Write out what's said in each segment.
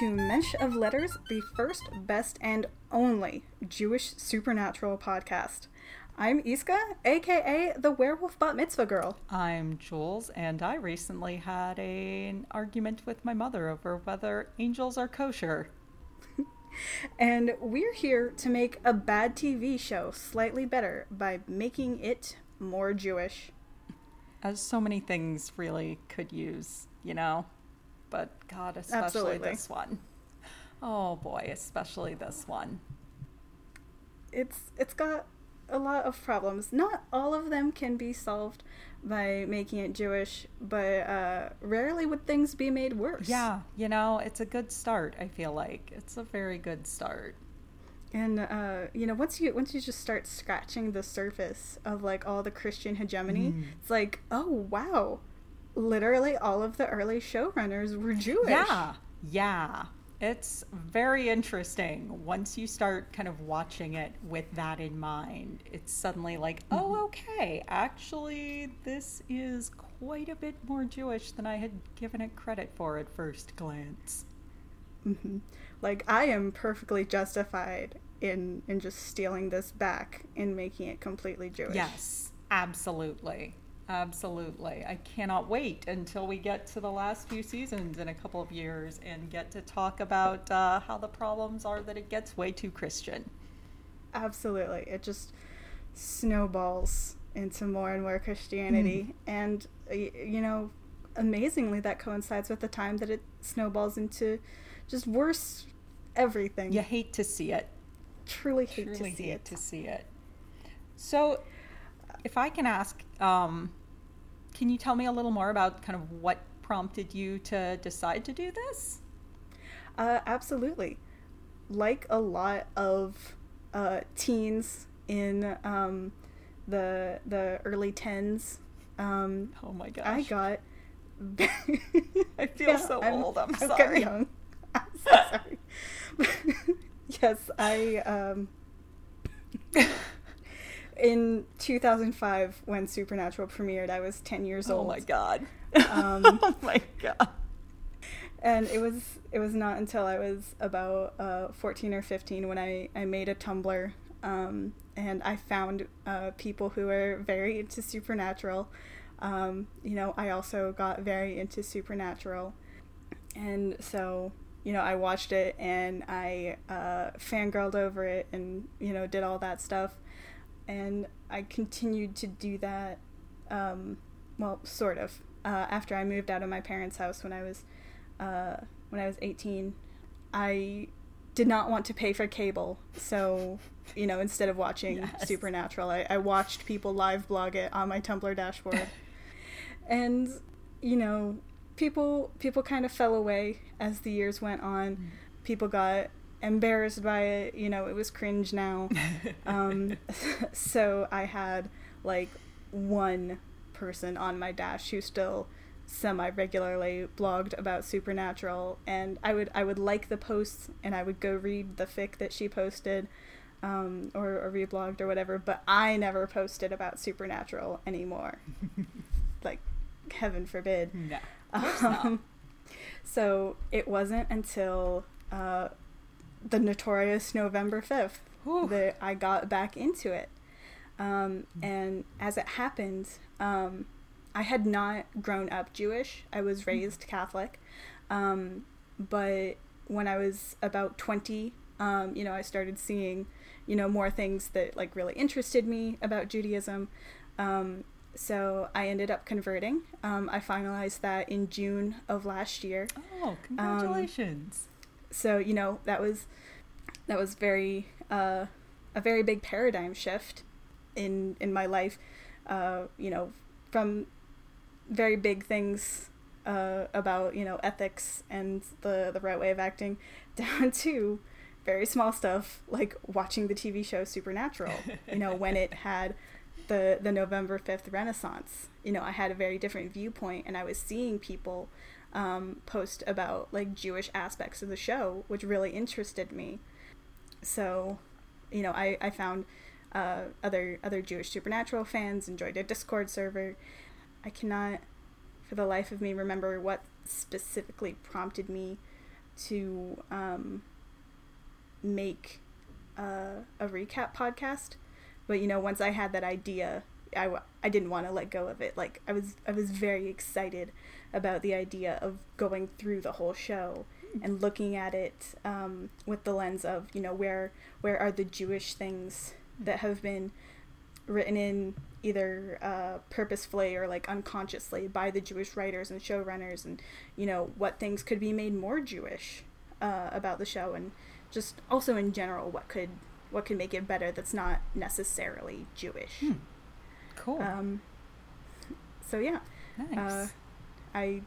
To Mensch of Letters, the first, best, and only Jewish supernatural podcast. I'm Iska, aka the Werewolf Bat Mitzvah Girl. I'm Jules, and I recently had a, an argument with my mother over whether angels are kosher. And we're here to make a bad TV show slightly better by making it more Jewish. As so many things really could use, you know? But God, especially Absolutely. this one. Oh boy, especially this one. It's it's got a lot of problems. Not all of them can be solved by making it Jewish, but uh, rarely would things be made worse. Yeah, you know, it's a good start, I feel like. It's a very good start. And uh, you know, once you once you just start scratching the surface of like all the Christian hegemony, Mm. it's like, oh wow, literally all of the early showrunners were Jewish. Yeah, yeah. It's very interesting. Once you start kind of watching it with that in mind, it's suddenly like, oh, okay, actually, this is quite a bit more Jewish than I had given it credit for at first glance. hmm Like I am perfectly justified in in just stealing this back and making it completely Jewish. Yes, absolutely. Absolutely. I cannot wait until we get to the last few seasons in a couple of years and get to talk about uh, how the problems are that it gets way too Christian. Absolutely. It just snowballs into more and more Christianity. And, you know, amazingly, that coincides with the time that it snowballs into just worse everything. You hate to see it. Truly hate Truly to see hate it. to see it. So, if I can ask, um, can you tell me a little more about kind of what prompted you to decide to do this? Uh, absolutely. Like a lot of uh, teens in um, the the early tens, um, Oh my gosh. I got. I feel so old. I'm kinda sorry. young. I'm so sorry. yes, I. Um, in 2005, when Supernatural premiered, I was 10 years old. Oh my god. Um, oh my god. and it was it was not until I was about uh, 14 or 15 when I, I made a Tumblr um, and I found uh, people who were very into Supernatural. Um, you know, I also got very into Supernatural, and so you know I watched it and I uh, fangirled over it and you know did all that stuff, and I continued to do that. Um, well, sort of. Uh, after I moved out of my parents' house when I was uh, when I was 18, I did not want to pay for cable. So, you know, instead of watching Yes. Supernatural, I, I watched people live blog it on my Tumblr dashboard. and, you know, people people kind of fell away as the years went on. People got embarrassed by it. You know, it was cringe now. Um, so I had like one person on my dash who still semi regularly blogged about supernatural and I would I would like the posts and I would go read the fic that she posted um, or, or reblogged or whatever but I never posted about supernatural anymore like heaven forbid no. Um, so it wasn't until uh, the notorious November 5th Whew. that I got back into it. Um, and as it happened, um, I had not grown up Jewish. I was raised Catholic. Um, but when I was about 20, um, you know, I started seeing, you know, more things that like really interested me about Judaism. Um, so I ended up converting. Um, I finalized that in June of last year Oh, congratulations. So you know that was that was very uh, a very big paradigm shift in in my life uh, you know from very big things uh, about you know ethics and the the right way of acting down to very small stuff like watching the TV show Supernatural you know when it had the the November 5th Renaissance. You know I had a very different viewpoint and I was seeing people um, post about like Jewish aspects of the show, which really interested me. So, you know, I, I found uh, other other Jewish supernatural fans, enjoyed a Discord server. I cannot, for the life of me, remember what specifically prompted me to um, make uh, a recap podcast, but you know, once I had that idea, I, w- I didn't want to let go of it. Like I was I was very excited about the idea of going through the whole show and looking at it um, with the lens of you know where where are the Jewish things that have been written in either uh, purposefully or like unconsciously by the Jewish writers and showrunners, and you know what things could be made more Jewish uh, about the show, and just also in general what could what could make it better that's not necessarily Jewish. Hmm. Cool. Um, so yeah, nice. uh, I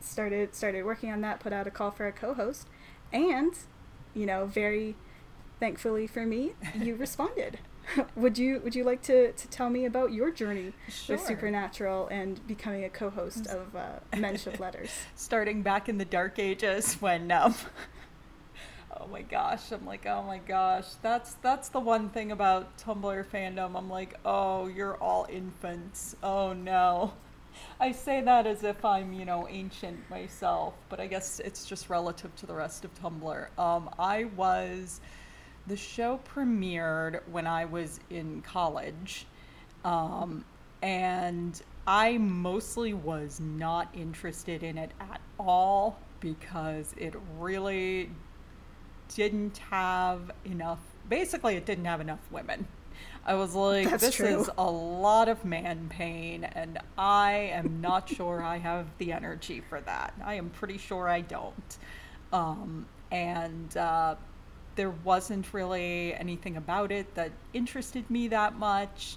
started started working on that. Put out a call for a co-host, and you know, very thankfully for me, you responded. would you Would you like to, to tell me about your journey Sure. with Supernatural and becoming a co-host of uh, Mensch of Letters? starting back in the dark ages when um oh my gosh i'm like oh my gosh that's that's the one thing about tumblr fandom i'm like oh you're all infants oh no i say that as if i'm you know ancient myself but i guess it's just relative to the rest of tumblr um i was the show premiered when i was in college um, and I mostly was not interested in it at all because it really didn't have enough. Basically, it didn't have enough women. I was like, That's this true. is a lot of man pain, and I am not sure I have the energy for that. I am pretty sure I don't. Um, and uh, there wasn't really anything about it that interested me that much.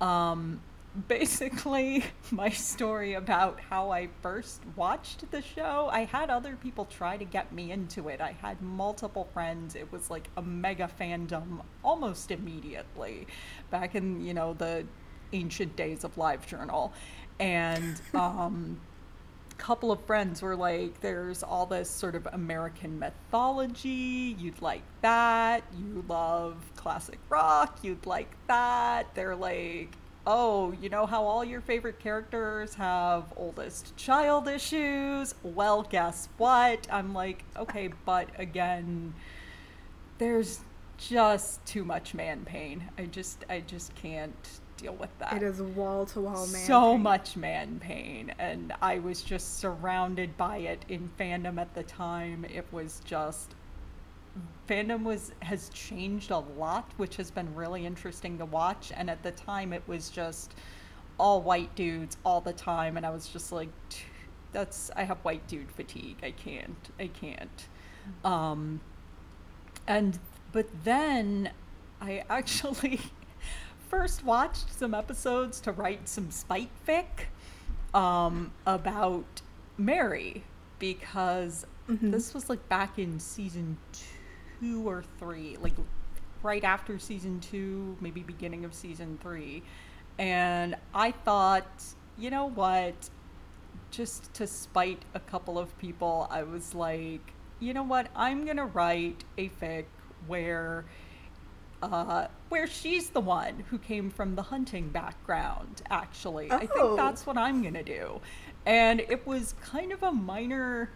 Um, basically, my story about how I first watched the show, I had other people try to get me into it. I had multiple friends. It was like a mega fandom almost immediately back in, you know, the ancient days of LiveJournal. And, um, couple of friends were like, there's all this sort of American mythology. You'd like that. You love classic rock. You'd like that. They're like, oh, you know how all your favorite characters have oldest child issues? Well, guess what? I'm like, okay, but again, there's just too much man pain. I just, I just can't deal with that It is wall to wall man. Pain. So pain. much man pain and i was just surrounded by it in fandom at the time it was just fandom was has changed a lot which has been really interesting to watch. And at the time it was just all white dudes all the time. And i was just like that's i have white dude fatigue. I can't i can't. Um and but then i actually first watched some episodes to write some spite fic um, about Mary because Mhm. this was like back in season two or three, like right after season two, maybe beginning of season three. And I thought, you know what? Just to spite a couple of people, I was like, you know what? I'm going to write a fic where uh, where she's the one who came from the hunting background, actually. I Oh. think that's what I'm going to do. And it was kind of a minor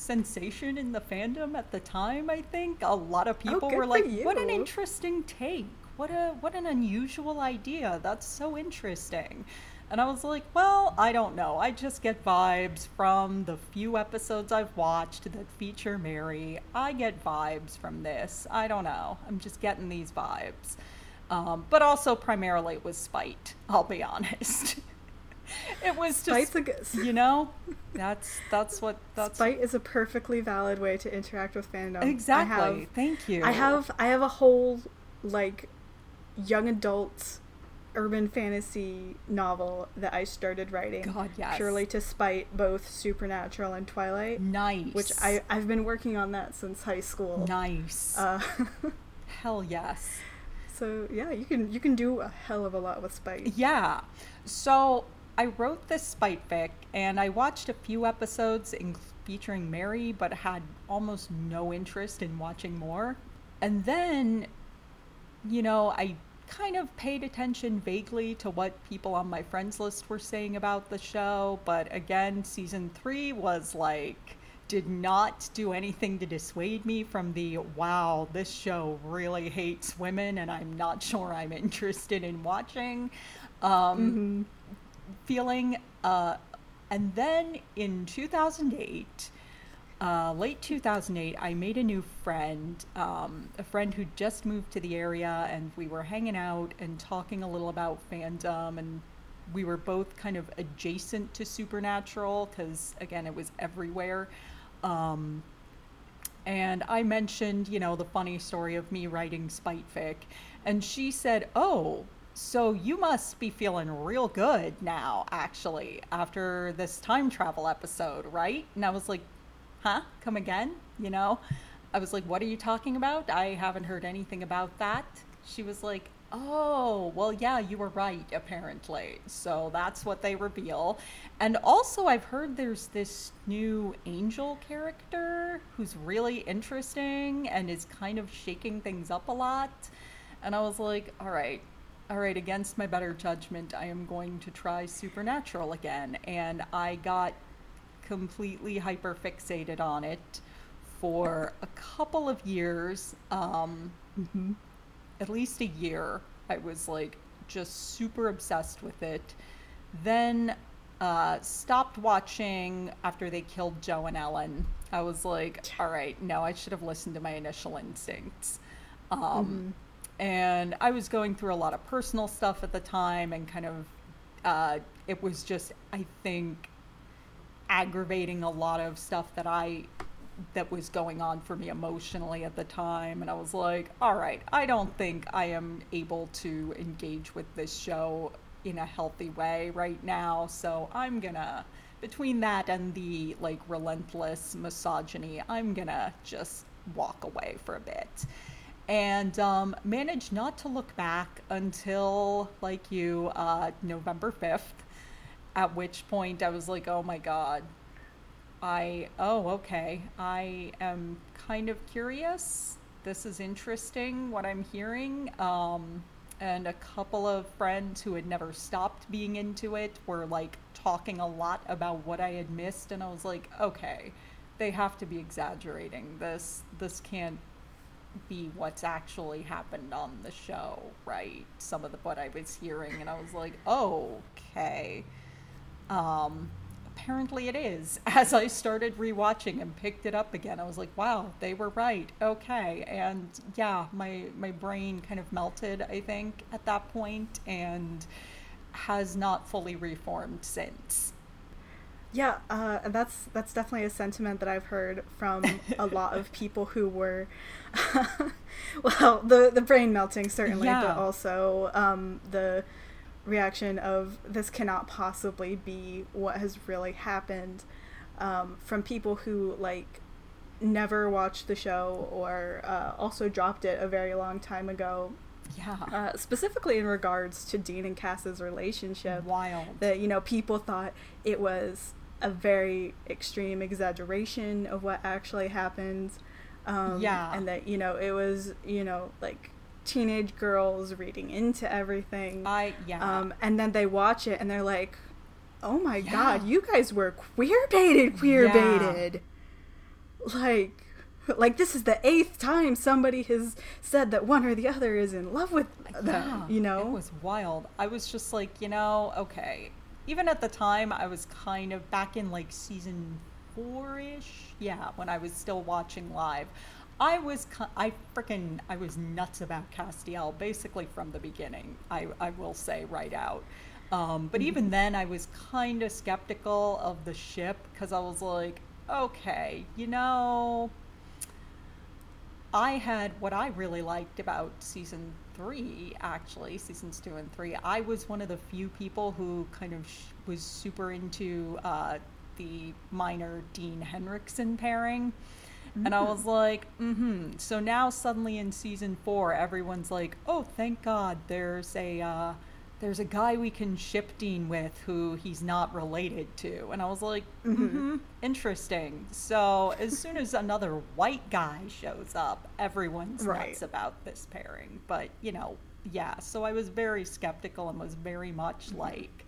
sensation in the fandom at the time, I think. A lot of people good were like, what an interesting take. What a what an unusual idea. That's so interesting. And I was like, well, I don't know. I just get vibes from the few episodes I've watched that feature Mary. I get vibes from this. I don't know. I'm just getting these vibes. Um, but also, primarily, it was spite, I'll be honest. it was just, a you know, that's that's what that's Spite is a perfectly valid way to interact with fandom. exactly. Have, Thank you. I have I have a whole like young adult urban fantasy novel that I started writing God, yes. purely to spite both Supernatural and Twilight, nice. which I I've been working on that since high school. nice. Uh, Hell yes. so yeah, you can you can do a hell of a lot with spite. Yeah. So I wrote this spite fic and I watched a few episodes in, featuring Mary, but had almost no interest in watching more. And then, you know, I kind of paid attention vaguely to what people on my friends list were saying about the show. But again, season three was like did not do anything to dissuade me from the wow, this show really hates women and I'm not sure I'm interested in watching um, mm-hmm. Feeling. Uh, and then in 2008, uh, late 2008, I made a new friend, um, a friend who just moved to the area, and we were hanging out and talking a little about fandom. And we were both kind of adjacent to Supernatural because, again, it was everywhere. Um, and I mentioned, you know, the funny story of me writing Spite Fic. And she said, Oh, so you must be feeling real good now, actually, after this time travel episode, right? And I was like, Huh? Come again? You know? I was like, What are you talking about? I haven't heard anything about that. She was like, Oh, well, yeah, you were right, apparently. So that's what they reveal. And also, I've heard there's this new angel character who's really interesting and is kind of shaking things up a lot. And I was like, all right, all right, against my better judgment, I am going to try Supernatural again. And I got completely hyper fixated on it for a couple of years. Um, mm-hmm at least a year. I was like just super obsessed with it. Then uh, stopped watching after they killed Jo and Ellen. I was like, all right, no, I should have listened to my initial instincts. Um, mm-hmm. And I was going through a lot of personal stuff at the time, and kind of, uh, it was just, I think, aggravating a lot of stuff that I that was going on for me emotionally at the time. And I was like, all right, I don't think I am able to engage with this show in a healthy way right now. So I'm gonna, between that and the like relentless misogyny, I'm gonna just walk away for a bit. And um, managed not to look back until, like you, uh, November 5th, at which point I was like, oh my God, I, oh, okay. I am kind of curious. This is interesting what I'm hearing. Um, and a couple of friends who had never stopped being into it were like talking a lot about what I had missed. And I was like, okay, they have to be exaggerating. This, this can't be what's actually happened on the show, right? Some of the, what I was hearing. And I was like, oh, okay. Um, apparently it is. As I started rewatching and picked it up again, I was like, wow, they were right. Okay. And yeah, my my brain kind of melted, I think, at that point and has not fully reformed since. Yeah, uh, that's that's definitely a sentiment that I've heard from a lot of people who were, well, the the brain melting certainly, yeah. but also um, the reaction of this cannot possibly be what has really happened um, from people who like never watched the show or uh, also dropped it a very long time ago. Yeah. Uh, specifically in regards to Dean and Cas's relationship. Wild. That, you know, people thought it was a very extreme exaggeration of what actually happened. Um, yeah. And that, you know, it was, you know, like teenage girls reading into everything. I yeah. Um, and then they watch it and they're like, "Oh my yeah. god, you guys were queer baited, queer yeah. baited." Like, like this is the eighth time somebody has said that one or the other is in love with them. Yeah, you know, it was wild. I was just like, you know, okay. Even at the time, I was kind of back in like season four ish. Yeah, when I was still watching live. I was I freaking I was nuts about Castiel basically from the beginning. I I will say right out. Um, but even mm-hmm. then, I was kind of skeptical of the ship because I was like, okay, you know, I had what I really liked about season three, actually, seasons two and three. I was one of the few people who kind of sh- was super into uh, the Minor Dean Henriksen pairing. Mm-hmm. And I was like, mm-hmm. So now suddenly in season four, everyone's like, oh, thank God there's a uh, there's a guy we can ship Dean with who he's not related to. And I was like, mm-hmm, mm-hmm. interesting. So as soon as another white guy shows up, everyone's right. nuts about this pairing. But, you know, yeah. So I was very skeptical and was very much mm-hmm. like,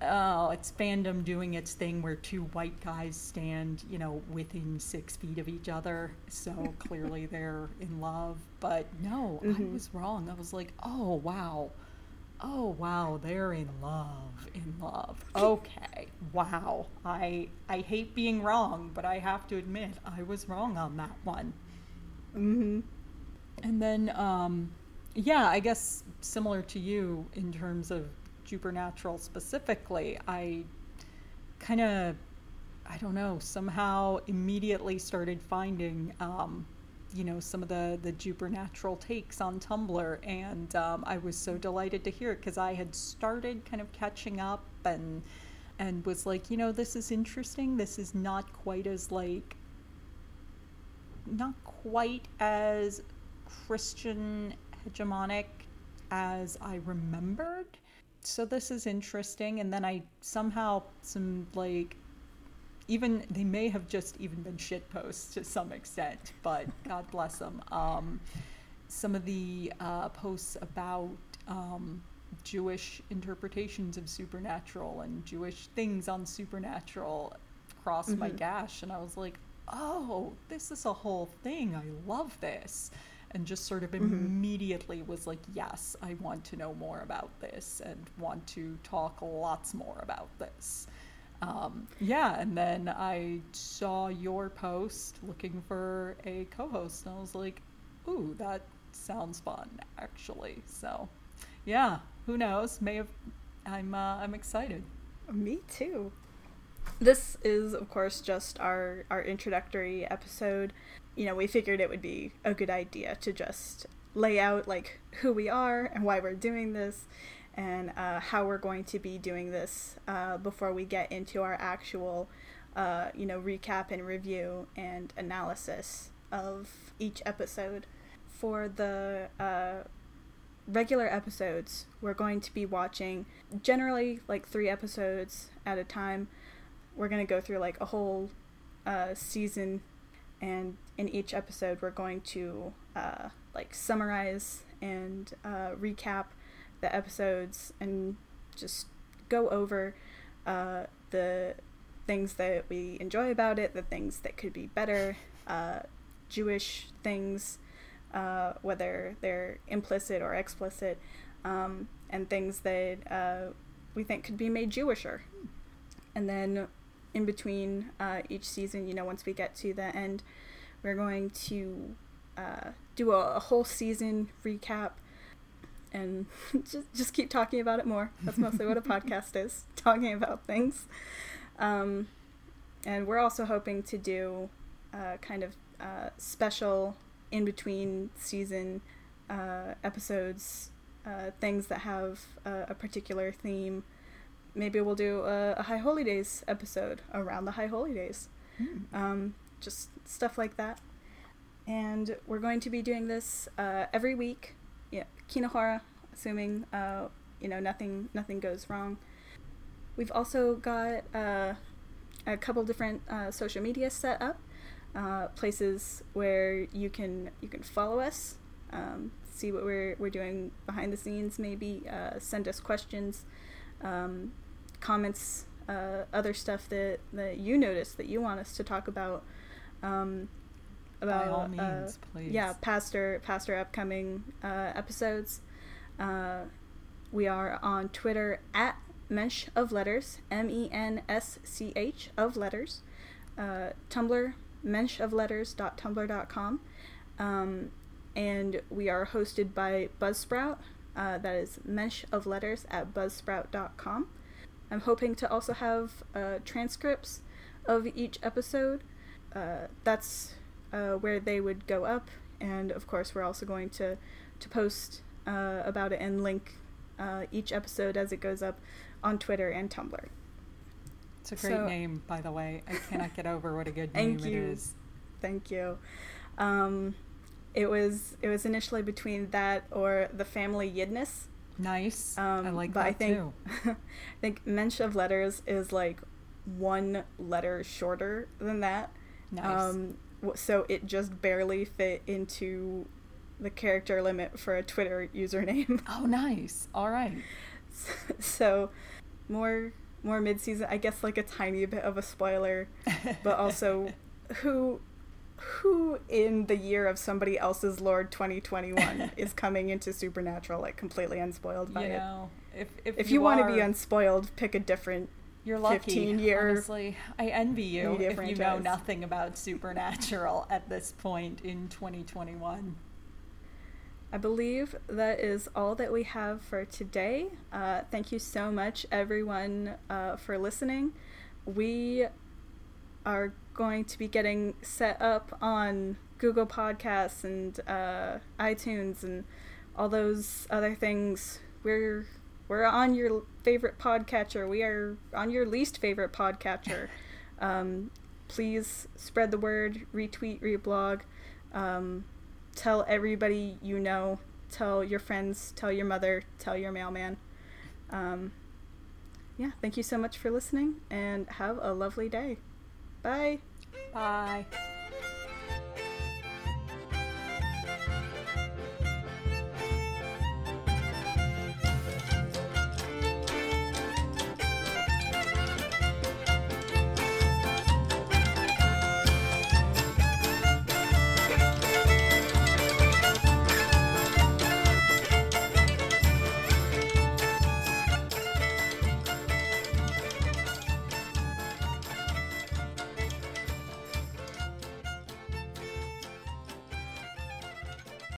oh, it's fandom doing its thing where two white guys stand, you know, within six feet of each other. So clearly they're in love. But no, mm-hmm. I was wrong. I was like, oh, wow. Oh wow, they're in love, in love. Okay, wow. I I hate being wrong, but I have to admit I was wrong on that one. Mhm. And then, um, yeah, I guess similar to you in terms of Supernatural specifically, I kind of, I don't know, somehow immediately started finding, um, you know, some of the the Supernatural takes on Tumblr, and um, I was so delighted to hear it because I had started kind of catching up and and was like, you know, this is interesting. This is not quite as like not quite as Christian hegemonic as I remembered so this is interesting. And then I somehow some like even they may have just even been shit posts to some extent, but God bless them. Um, some of the uh, posts about um, Jewish interpretations of supernatural and Jewish things on supernatural crossed mm-hmm. my dash, and I was like, oh, this is a whole thing. I love this and just sort of mm-hmm. immediately was like, yes, I want to know more about this and want to talk lots more about this. Um, yeah, and then I saw your post looking for a co host, and I was like, ooh, that sounds fun, actually. So, yeah, who knows? May have. I'm, uh, I'm excited. Me too. This is, of course, just our, our introductory episode you know, we figured it would be a good idea to just lay out like who we are and why we're doing this and uh, how we're going to be doing this uh, before we get into our actual, uh, you know, recap and review and analysis of each episode. For the uh, regular episodes, we're going to be watching generally like three episodes at a time. We're going to go through like a whole uh, season and in each episode we're going to uh, like summarize and recap the episodes and just go over uh, the things that we enjoy about it, the things that could be better, uh, Jewish things, uh, whether they're implicit or explicit, um, and things that uh, we think could be made Jewisher. And then in between uh, each season, you know, once we get to the end, we're going to uh, do a, a, whole season recap and just, just keep talking about it more. That's mostly what a podcast is talking about things. Um, and we're also hoping to do uh, kind of uh, special in between season uh, episodes, uh, things that have a particular theme maybe we'll do a, a, High Holy Days episode around the High Holy Days. Mm. Um, just stuff like that. And we're going to be doing this uh, every week. Yeah, Kinahora, assuming uh, you know nothing nothing goes wrong. We've also got uh, a couple different uh, social media set up, uh, places where you can you can follow us, um, see what we're we're doing behind the scenes. Maybe uh, send us questions um, comments, uh, other stuff that, that you notice that you want us to talk about. Um, about By all uh, means, uh, yeah, past or past or upcoming uh, episodes. Uh, we are on Twitter at Mensch of Letters, M E N S C H of Letters. Uh, Tumblr, menschofletters.tumblr.com. Um, and we are hosted by Buzzsprout, uh, that is Mensch of Letters at buzzsprout.com. I'm hoping to also have uh, transcripts of each episode. Uh, that's uh, where they would go up, and of course, we're also going to to post uh, about it and link uh, each episode as it goes up on Twitter and Tumblr. It's a great so, name, by the way. I cannot get over what a good name you. it is. Thank you. Um, it was it was initially between that or the family Yidness. Nice. Um, I like but that I think, too. I think Mensch of Letters is like one letter shorter than that. Nice. Um, so it just barely fit into the character limit for a Twitter username. Oh, nice. All right. So, more more mid-season. I guess like a tiny bit of a spoiler, but also who who in the year of somebody else's Lord 2021 is coming into Supernatural like completely unspoiled by you it. know, if if, If you, want to be unspoiled, pick a different You're lucky. 15 year Honestly, I envy you if you know nothing about Supernatural at this point in 2021. I believe that is all that we have for today. Uh, thank you so much, everyone, uh, for listening. We are going to be getting set up on Google Podcasts and uh, iTunes and all those other things. We're we're on your favorite podcatcher. We are on your least favorite podcatcher. um, please spread the word, retweet, reblog. Um, tell everybody you know. Tell your friends. Tell your mother. Tell your mailman. Um, yeah, thank you so much for listening and have a lovely day. Bye. Bye.